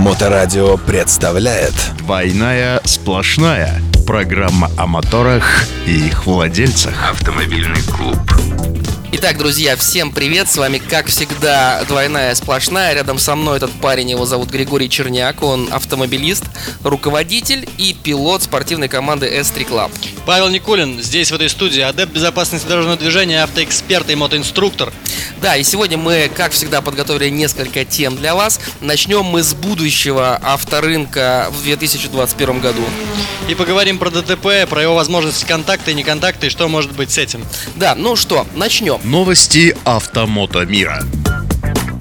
Моторадио представляет «Двойная сплошная». Программа о моторах и их владельцах. Автомобильный клуб. Итак, друзья, всем привет! С вами, как всегда, двойная сплошная. Рядом со мной этот парень, его зовут Григорий Черняк. Он автомобилист, руководитель и пилот спортивной команды S3 Club. Павел Никулин, здесь в этой студии, адепт безопасности дорожного движения, автоэксперт и мотоинструктор. Да, и сегодня мы, как всегда, подготовили несколько тем для вас. Начнем мы с будущего авторынка в 2021 году. И поговорим про ДТП, про его возможности контакта и неконтакта, и что может быть с этим. Да, ну что, начнем. Новости автомото мира.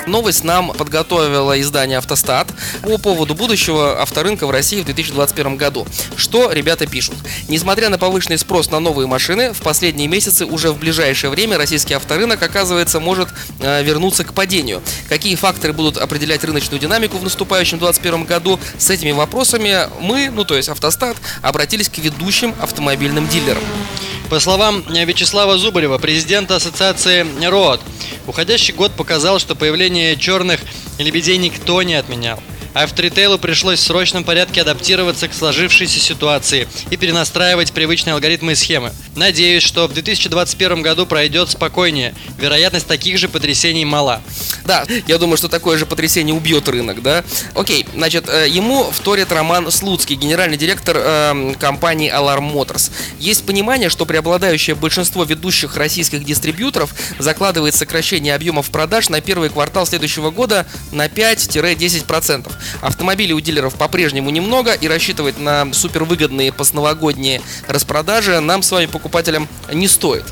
Новость нам подготовила издание «Автостат» по поводу будущего авторынка в России в 2021 году. Что ребята пишут? Несмотря на повышенный спрос на новые машины, в последние месяцы уже в ближайшее время российский авторынок, оказывается, может э, вернуться к падению. Какие факторы будут определять рыночную динамику в наступающем 2021 году? С этими вопросами мы, ну то есть «Автостат», обратились к ведущим автомобильным дилерам. По словам Вячеслава Зубарева, президента ассоциации РОАД, уходящий год показал, что появление черных лебедей никто не отменял. Авторитейлу пришлось в срочном порядке адаптироваться к сложившейся ситуации и перенастраивать привычные алгоритмы и схемы. Надеюсь, что в 2021 году пройдет спокойнее. Вероятность таких же потрясений мала. Да, я думаю, что такое же потрясение убьет рынок, да? Окей, значит, э, ему вторит Роман Слуцкий, генеральный директор э, компании Alarm Motors. Есть понимание, что преобладающее большинство ведущих российских дистрибьюторов закладывает сокращение объемов продаж на первый квартал следующего года на 5-10%. Автомобилей у дилеров по-прежнему немного, и рассчитывать на супервыгодные постновогодние распродажи нам с вами, покупателям, не стоит.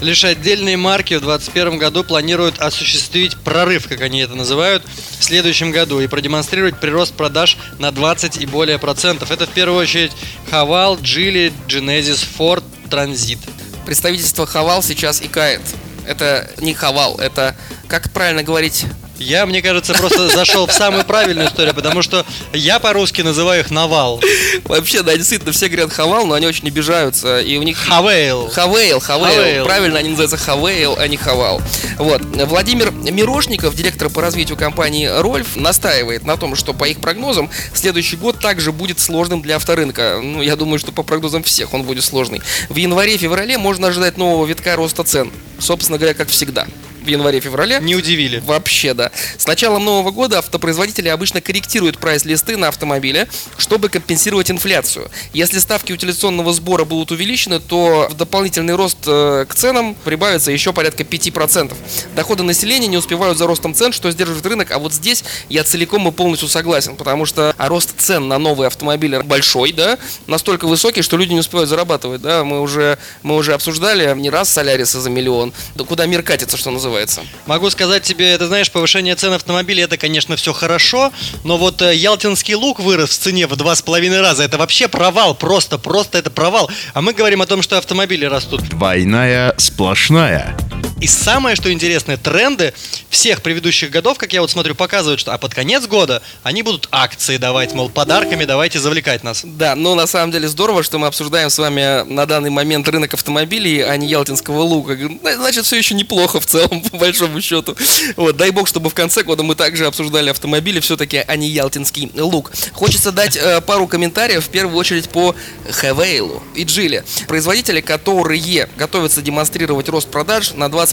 Лишь отдельные марки в 2021 году планируют осуществить прорыв, как они это называют, в следующем году и продемонстрировать прирост продаж на 20 и более процентов. Это в первую очередь Haval, Geely, Genesis, Ford, Transit. Представительство Хавал сейчас икает. Это не Хавал, это, как правильно говорить, Я, мне кажется, просто зашел в самую правильную историю, потому что я по-русски называю их Навал. Вообще, да, действительно, все говорят Хавал, но они очень обижаются, и у них... Хавейл. Хавейл, Хавейл. Хавейл. Правильно, они называются Хавейл, а не Хавал. Вот. Владимир Мирошников, директор по развитию компании Рольф, настаивает на том, что по их прогнозам следующий год также будет сложным для авторынка. Ну, я думаю, что по прогнозам всех он будет сложный. В январе-феврале можно ожидать нового витка роста цен. Собственно говоря, как всегда. В январе-феврале Не удивили. Вообще, да. С началом Нового года автопроизводители обычно корректируют прайс-листы на автомобиле, чтобы компенсировать инфляцию. Если ставки утилизационного сбора будут увеличены, то в дополнительный рост э, к ценам прибавится еще порядка 5%. Доходы населения не успевают за ростом цен, что сдерживает рынок, а вот здесь я целиком и полностью согласен, потому что а рост цен на новые автомобили большой, да, настолько высокий, что люди не успевают зарабатывать, да, мы уже, мы уже обсуждали не раз Соляриса за миллион, да куда мир катится, что называется. Могу сказать тебе, это знаешь, повышение цен автомобилей, это, конечно, все хорошо, но вот э, ялтинский лук вырос в цене в два с половиной раза. Это вообще провал, просто, просто это провал. А мы говорим о том, что автомобили растут. Двойная сплошная. И самое, что интересное, тренды всех предыдущих годов, как я вот смотрю, показывают, что а под конец года они будут акции давать, мол, подарками давайте завлекать нас. Да, но на самом деле здорово, что мы обсуждаем с вами на данный момент рынок автомобилей, а не ялтинского лука. Значит, все еще неплохо в целом, по большому счету. Вот, дай бог, чтобы в конце года мы также обсуждали автомобили, все-таки, а не ялтинский лук. Хочется дать э, пару комментариев, в первую очередь по Хевейлу и Джиле. Производители, которые готовятся демонстрировать рост продаж на 20%,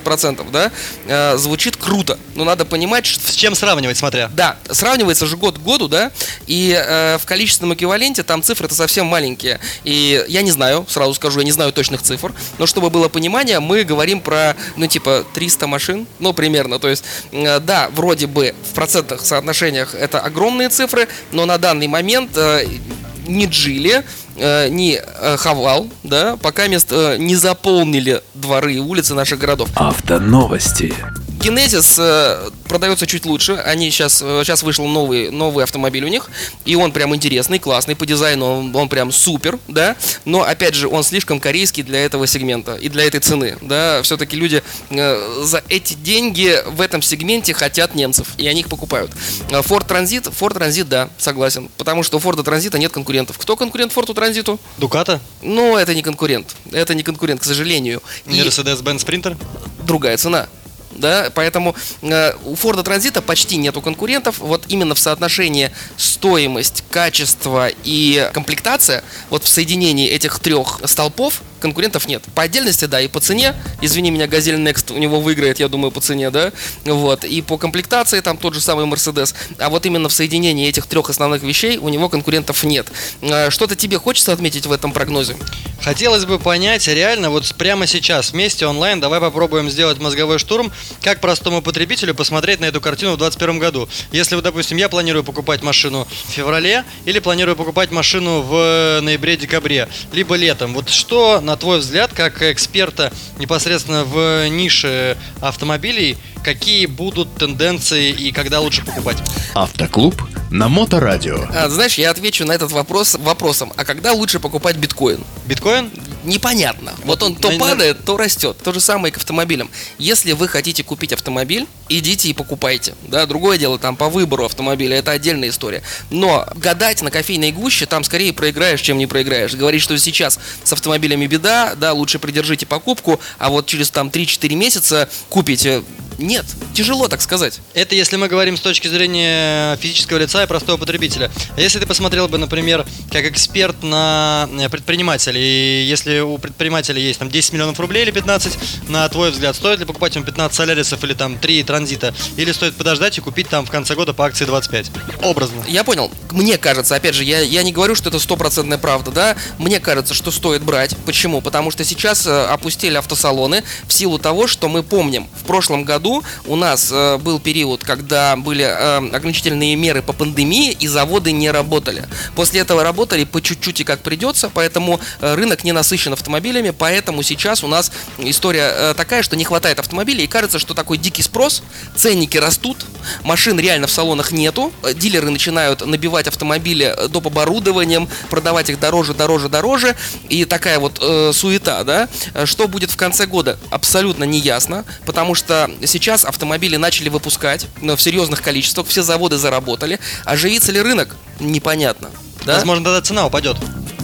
да, э, звучит круто. Но надо понимать, что С чем сравнивать, смотря? да, сравнивается же год к году, да, и э, в количественном эквиваленте там цифры-то совсем маленькие. И я не знаю, сразу скажу, я не знаю точных цифр, но чтобы было понимание, мы говорим про, ну, типа, 300 машин, ну, примерно. То есть, э, да, вроде бы в процентных соотношениях это огромные цифры, но на данный момент э, ни Джили, э, ни э, Хавал, да, пока мест э, не заполнили дворы и улицы наших городов. Автоновости. Genesis э, продается чуть лучше. Они сейчас, э, сейчас вышел новый, новый автомобиль у них. И он прям интересный, классный. По дизайну он, он прям супер, да. Но, опять же, он слишком корейский для этого сегмента и для этой цены, да. Все-таки люди э, за эти деньги в этом сегменте хотят немцев. И они их покупают. Э, Ford Transit, Ford Transit, да, согласен. Потому что у Ford Транзита нет конкурентов. Кто конкурент Форду Транзиту? Дуката? Ну, это не конкурент. Это не конкурент, к сожалению. Mercedes-Benz Sprinter? другая цена. Да, поэтому э, у Форда Транзита почти нету конкурентов, вот именно в соотношении стоимость, качество и комплектация, вот в соединении этих трех столпов конкурентов нет. По отдельности, да, и по цене, извини меня, Газель Next у него выиграет, я думаю, по цене, да, вот, и по комплектации там тот же самый Mercedes, а вот именно в соединении этих трех основных вещей у него конкурентов нет. Э, Что-то тебе хочется отметить в этом прогнозе? Хотелось бы понять, реально, вот прямо сейчас вместе онлайн давай попробуем сделать мозговой штурм, как простому потребителю посмотреть на эту картину в 2021 году. Если, допустим, я планирую покупать машину в феврале или планирую покупать машину в ноябре-декабре, либо летом, вот что, на твой взгляд, как эксперта непосредственно в нише автомобилей, какие будут тенденции и когда лучше покупать? Автоклуб на Моторадио. А, знаешь, я отвечу на этот вопрос вопросом, а когда лучше покупать биткоин? Биткоин? Непонятно. Вот он то на- на- падает, то растет. То же самое и к автомобилям. Если вы хотите купить автомобиль, идите и покупайте. Да, другое дело там по выбору автомобиля, это отдельная история. Но гадать на кофейной гуще там скорее проиграешь, чем не проиграешь. Говорить, что сейчас с автомобилями беда, да, лучше придержите покупку, а вот через там 3-4 месяца купите. Нет, тяжело так сказать. Это если мы говорим с точки зрения физического лица и простого потребителя. А если ты посмотрел бы, например, как эксперт на э, предпринимателей, и если у предпринимателя есть там 10 миллионов рублей или 15, на твой взгляд, стоит ли покупать ему 15 солярисов или там 3 транзита, или стоит подождать и купить там в конце года по акции 25? Образно. Я понял. Мне кажется, опять же, я, я не говорю, что это стопроцентная правда, да. Мне кажется, что стоит брать. Почему? Потому что сейчас э, опустили автосалоны в силу того, что мы помним, в прошлом году у нас э, был период, когда были э, ограничительные меры по пандемии, и заводы не работали. После этого работали по чуть-чуть и как придется, поэтому э, рынок не насыщен автомобилями, поэтому сейчас у нас история такая, что не хватает автомобилей, и кажется, что такой дикий спрос, ценники растут, машин реально в салонах нету, дилеры начинают набивать автомобили доп. оборудованием, продавать их дороже, дороже, дороже, и такая вот э, суета, да. Что будет в конце года, абсолютно не ясно, потому что сейчас автомобили начали выпускать но в серьезных количествах, все заводы заработали, оживится ли рынок, непонятно. Да? Возможно, тогда цена упадет.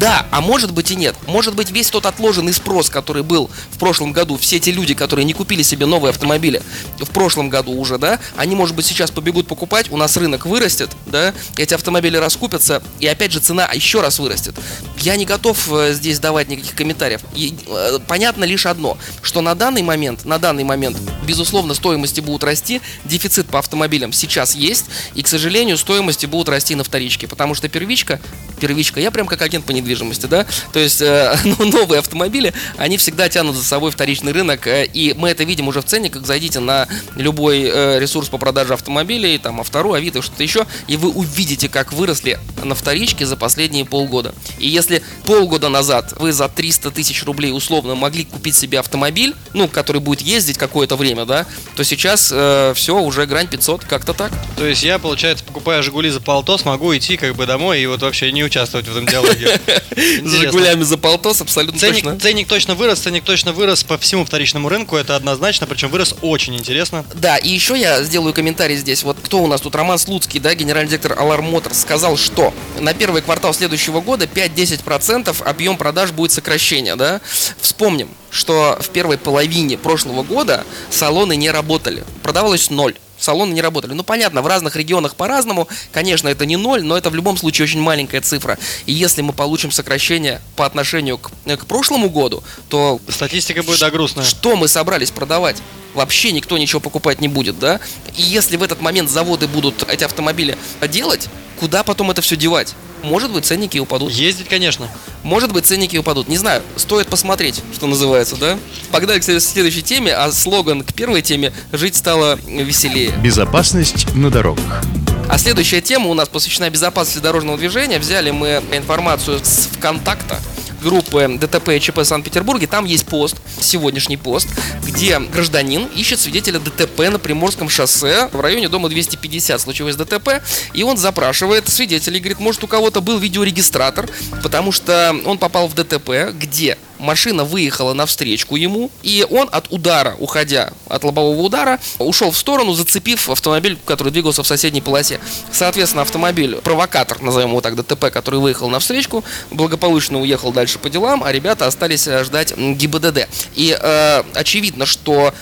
Да, а может быть и нет. Может быть весь тот отложенный спрос, который был в прошлом году, все те люди, которые не купили себе новые автомобили в прошлом году уже, да, они, может быть, сейчас побегут покупать, у нас рынок вырастет, да, эти автомобили раскупятся, и опять же цена еще раз вырастет. Я не готов э, здесь давать никаких комментариев. И, э, понятно лишь одно, что на данный момент, на данный момент, безусловно, стоимости будут расти, дефицит по автомобилям сейчас есть, и, к сожалению, стоимости будут расти на вторичке, потому что первичка, первичка, я прям как агент по недвижимости, да, то есть э, ну, новые автомобили, они всегда тянут за собой вторичный рынок, э, и мы это видим уже в ценниках, зайдите на любой э, ресурс по продаже автомобилей, там, Автору, Авито, что-то еще, и вы увидите, как выросли на вторичке за последние полгода. И если полгода назад вы за 300 тысяч рублей условно могли купить себе автомобиль, ну, который будет ездить какое-то время, да, то сейчас все, уже грань 500, как-то так. То есть я, получается, покупая Жигули за полто, смогу идти как бы домой и вот вообще не участвовать в этом диалоге. С. Жигулями за полтос, абсолютно Ценник, точно. ценник точно вырос, ценник точно вырос по всему вторичному рынку, это однозначно, причем вырос очень интересно. Да, и еще я сделаю комментарий здесь. Вот кто у нас тут? Роман Слуцкий, да, генеральный директор Alarm Motors, сказал, что на первый квартал следующего года 5-10% объем продаж будет сокращение, да. Вспомним, что в первой половине прошлого года салоны не работали. Продавалось ноль. Салоны не работали. Ну, понятно, в разных регионах по-разному. Конечно, это не ноль, но это в любом случае очень маленькая цифра. И если мы получим сокращение по отношению к, к прошлому году, то Статистика будет, грустная. что мы собрались продавать? Вообще никто ничего покупать не будет, да? И если в этот момент заводы будут эти автомобили делать, куда потом это все девать? Может быть, ценники упадут. Ездить, конечно. Может быть, ценники упадут. Не знаю, стоит посмотреть, что называется, да? Погнали к следующей теме, а слоган к первой теме «Жить стало веселее». Безопасность на дорогах. А следующая тема у нас посвящена безопасности дорожного движения. Взяли мы информацию с ВКонтакта группы ДТП и ЧП в Санкт-Петербурге. Там есть пост, сегодняшний пост, где гражданин ищет свидетеля ДТП на Приморском шоссе в районе дома 250 случилось ДТП. И он запрашивает свидетелей, говорит, может у кого-то был видеорегистратор, потому что он попал в ДТП, где машина выехала навстречу ему, и он от удара, уходя от лобового удара, ушел в сторону, зацепив автомобиль, который двигался в соседней полосе. Соответственно, автомобиль, провокатор, назовем его так, ДТП, который выехал навстречу, благополучно уехал дальше по делам, а ребята остались э, ждать ГИБДД. И э, очевидно, что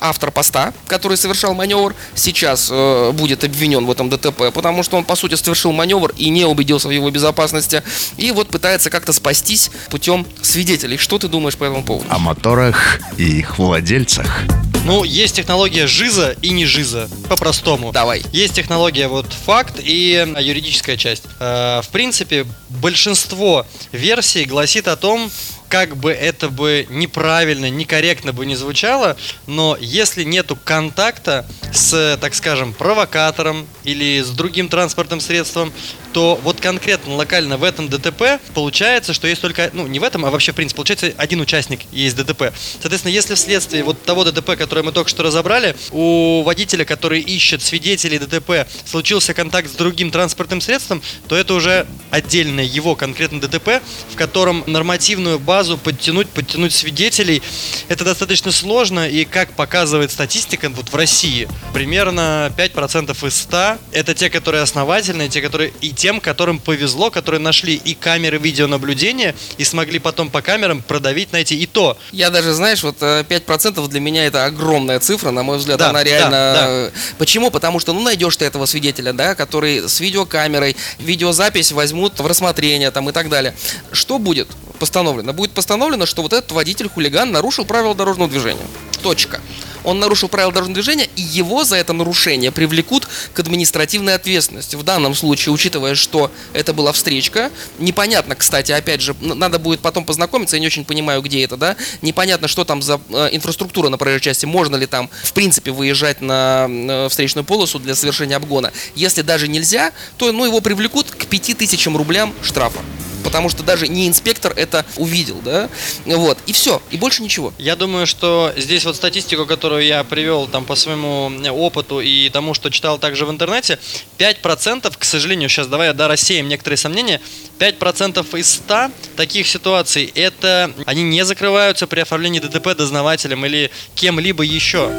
автор поста, который совершал маневр, сейчас э, будет обвинен в этом ДТП, потому что он, по сути, совершил маневр и не убедился в его безопасности. И вот пытается как-то спастись путем свидетелей. Что ты думаешь по этому поводу? О моторах и их владельцах. Ну, есть технология ЖИЗа и не ЖИЗа, по-простому. Давай. Есть технология вот факт и а, юридическая часть. Э, В принципе, большинство версий гласит о том, как бы это бы неправильно, некорректно бы не звучало, но если нету контакта с, так скажем, провокатором или с другим транспортным средством, то вот конкретно локально в этом ДТП получается, что есть только, ну не в этом, а вообще в принципе, получается один участник есть ДТП. Соответственно, если вследствие вот того ДТП, которое мы только что разобрали, у водителя, который ищет свидетелей ДТП, случился контакт с другим транспортным средством, то это уже отдельное его конкретно ДТП, в котором нормативную базу подтянуть, подтянуть свидетелей, это достаточно сложно, и как показывает статистика вот в России, примерно 5% из 100 это те, которые основательные, те, которые и тем, которым повезло, которые нашли и камеры видеонаблюдения, и смогли потом по камерам продавить, найти и то. Я даже, знаешь, вот э, 5% для меня это огромная цифра, на мой взгляд, Да, она да, реально... да. э, Почему? Потому что, ну, найдешь ты этого свидетеля, да, который с видеокамерой, видеозапись возьмут в рассмотрение там и так далее. Что будет постановлено? Будет постановлено, что вот этот водитель-хулиган нарушил правила дорожного движения. Точка. Он нарушил правила дорожного движения, и его за это нарушение привлекут к административной ответственности. В данном случае, учитывая, что это была встречка, непонятно, кстати, опять же, надо будет потом познакомиться, я не очень понимаю, где это, да, непонятно, что там за э, инфраструктура на проезжей части, можно ли там, в принципе, выезжать на э, встречную полосу для совершения обгона. Если даже нельзя, то, ну, его привлекут к 5000 рублям штрафа. Потому что даже не инспектор это увидел, да, вот, и все, и больше ничего. Я думаю, что здесь вот статистику, которую я привел там по своему э, опыту и тому, что читал также в интернете, 5%, к сожалению, сейчас давай я да, рассеем некоторые сомнения, 5% из 100 таких ситуаций, это они не закрываются при оформлении ДТП дознавателем или кем-либо еще.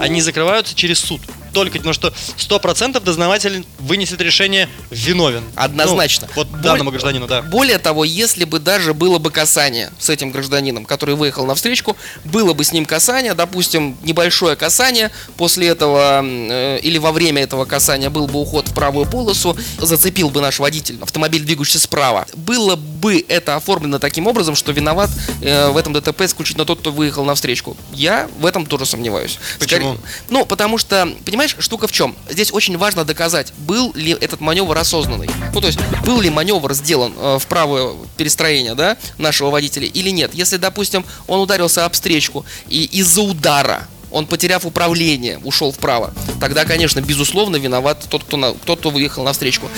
Они закрываются через суд. Только потому что 100% дознаватель вынесет решение виновен. Однозначно. Ну, вот Боль- данному гражданину, да. Более того, если бы даже было бы касание с этим гражданином, который выехал на встречку, было бы с ним касание, допустим, небольшое касание, после этого э, или во время этого касания был бы уход в правую полосу, зацепил бы наш водитель, автомобиль, двигающийся справа. Было бы это оформлено таким образом, что виноват э, в этом ДТП исключительно тот, кто выехал на встречку. Я в этом тоже сомневаюсь. Почему? ну, потому что, понимаешь, штука в чем? Здесь очень важно доказать, был ли этот маневр осознанный. Ну, то есть, был ли маневр сделан э, в правое перестроение, да, нашего водителя или нет. Если, допустим, он ударился об встречку и из-за удара он, потеряв управление, ушел вправо, тогда, конечно, безусловно, виноват тот, кто, на, тот, кто выехал на встречку.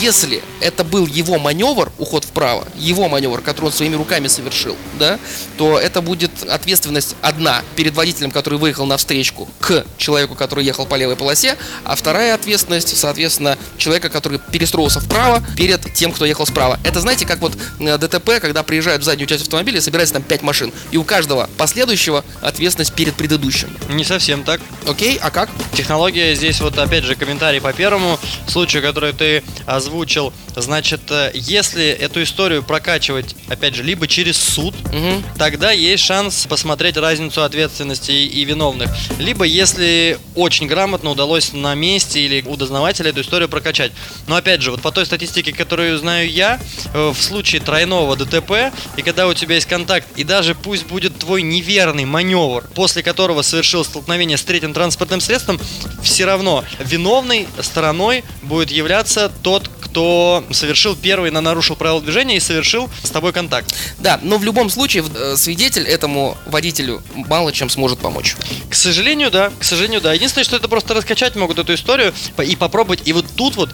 Если это был его маневр, уход вправо, его маневр, который он своими руками совершил, да, то это будет ответственность одна перед водителем, который выехал на встречку, к человеку, который ехал по левой полосе, а вторая ответственность, соответственно, человека, который перестроился вправо перед тем, кто ехал справа. Это, знаете, как вот э, ДТП, когда приезжают в заднюю часть автомобиля, собирается там 5 машин, и у каждого последующего ответственность перед предыдущим. Не совсем так. Окей, а как? Технология здесь вот опять же комментарий по первому случаю, который ты озвучил. Значит, э, если эту историю прокачивать, опять же, либо через суд, Мгм. тогда есть шанс посмотреть разницу ответственности и, виновных. Либо если очень грамотно удалось на месте или у дознавателя эту историю прокачать. Но опять же, вот по той статистике, которую знаю я, э, в случае тройного ДТП, и когда у тебя есть контакт, и даже пусть будет твой неверный маневр, после которого совершил столкновение с третьим транспортным средством, все равно виновной стороной будет являться тот, кто совершил первый, на- нарушил правила движения и совершил с тобой контакт. Да, но в любом случае э, свидетель этому водителю мало чем сможет помочь. К сожалению, да, к сожалению, да. Единственное, что это просто раскачать могут эту историю и попробовать. И вот тут вот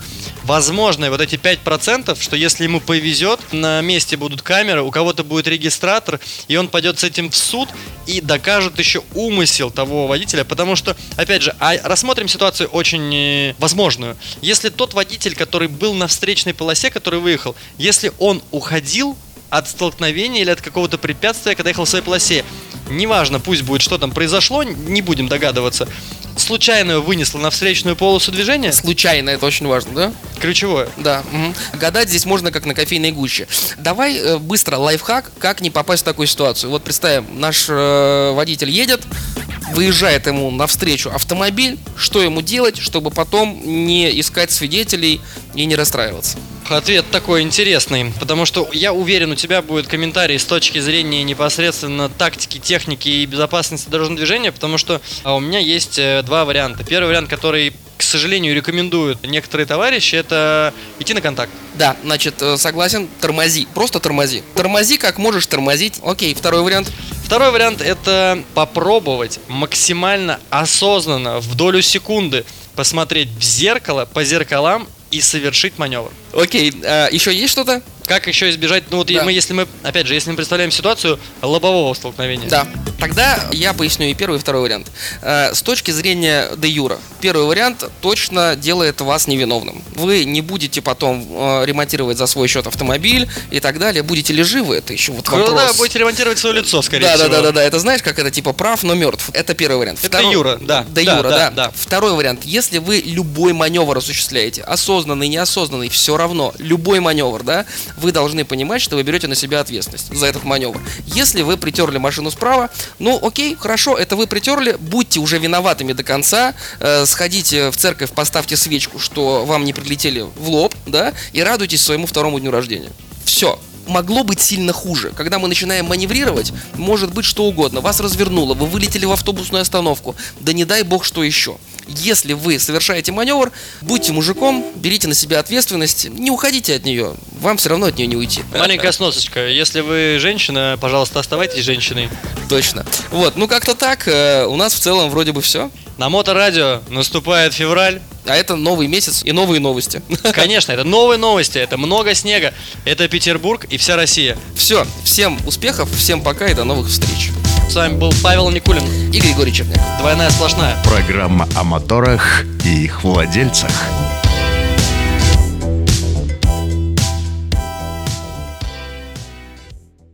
возможно вот эти 5%, что если ему повезет, на месте будут камеры, у кого-то будет регистратор, и он пойдет с этим в суд и докажет еще умысел того водителя, потому что, опять же, а рассмотрим ситуацию очень э, возможную. Если тот водитель, который был на встречной полосе, который выехал, если он уходил, от столкновения или от какого-то препятствия, когда ехал в своей полосе. Неважно, пусть будет, что там произошло, не будем догадываться. Случайно вынесло на встречную полосу движения. Случайно, это очень важно, да? Ключевое. Да. мгм. Гадать здесь можно как на кофейной гуще. Давай э, быстро лайфхак, как не попасть в такую ситуацию. Вот представим, наш э, водитель едет, выезжает ему навстречу автомобиль, что ему делать, чтобы потом не искать свидетелей и не расстраиваться. Ответ такой интересный, потому что я уверен, у тебя будет комментарий с точки зрения непосредственно тактики, техники и безопасности дорожного движения, потому что а, у меня есть э, два варианта. Первый вариант, который, к сожалению, рекомендуют некоторые товарищи, это идти на контакт. Да, значит, э, согласен, тормози, просто тормози. Тормози как можешь тормозить. Окей, второй вариант. Второй вариант это попробовать максимально осознанно в долю секунды посмотреть в зеркало, по зеркалам и совершить маневр. Окей, а, еще есть что-то? Как еще избежать, ну вот Да. мы, если мы, опять же, если мы представляем ситуацию лобового столкновения. Да. Тогда я поясню и первый, и второй вариант. Э, С точки зрения де юра, первый вариант точно делает вас невиновным. Вы не будете потом э, ремонтировать за свой счет автомобиль и так далее. Будете ли живы, это еще вот Ну вопрос. да, будете ремонтировать свое лицо, скорее да, всего. да, да, да, да. Это знаешь, как это типа прав, но мертв. Это первый вариант. Это Юра, да. Де Да, юра, да, да, да. Второй вариант. Если вы любой маневр осуществляете, осознанный, неосознанный, все равно, любой маневр, да, вы должны понимать, что вы берете на себя ответственность за этот маневр. Если вы притерли машину справа, ну окей, хорошо, это вы притерли, будьте уже виноватыми до конца, э, сходите в церковь, поставьте свечку, что вам не прилетели в лоб, да, и радуйтесь своему второму дню рождения. Все. Могло быть сильно хуже. Когда мы начинаем маневрировать, может быть что угодно. Вас развернуло, вы вылетели в автобусную остановку. Да не дай бог что еще. Если вы совершаете маневр, будьте мужиком, берите на себя ответственность, не уходите от нее. Вам все равно от нее не уйти. Маленькая сносочка. Если вы женщина, пожалуйста, оставайтесь женщиной. Точно. Вот, ну как-то так. э, У нас в целом вроде бы все. На моторадио наступает февраль. А это новый месяц и новые новости. Конечно, это новые новости, это много снега, это Петербург и вся Россия. Все. Всем успехов, всем пока и до новых встреч. С вами был Павел Никулин. И Григорий Черняк. Двойная сплошная. Программа о моторах и их владельцах.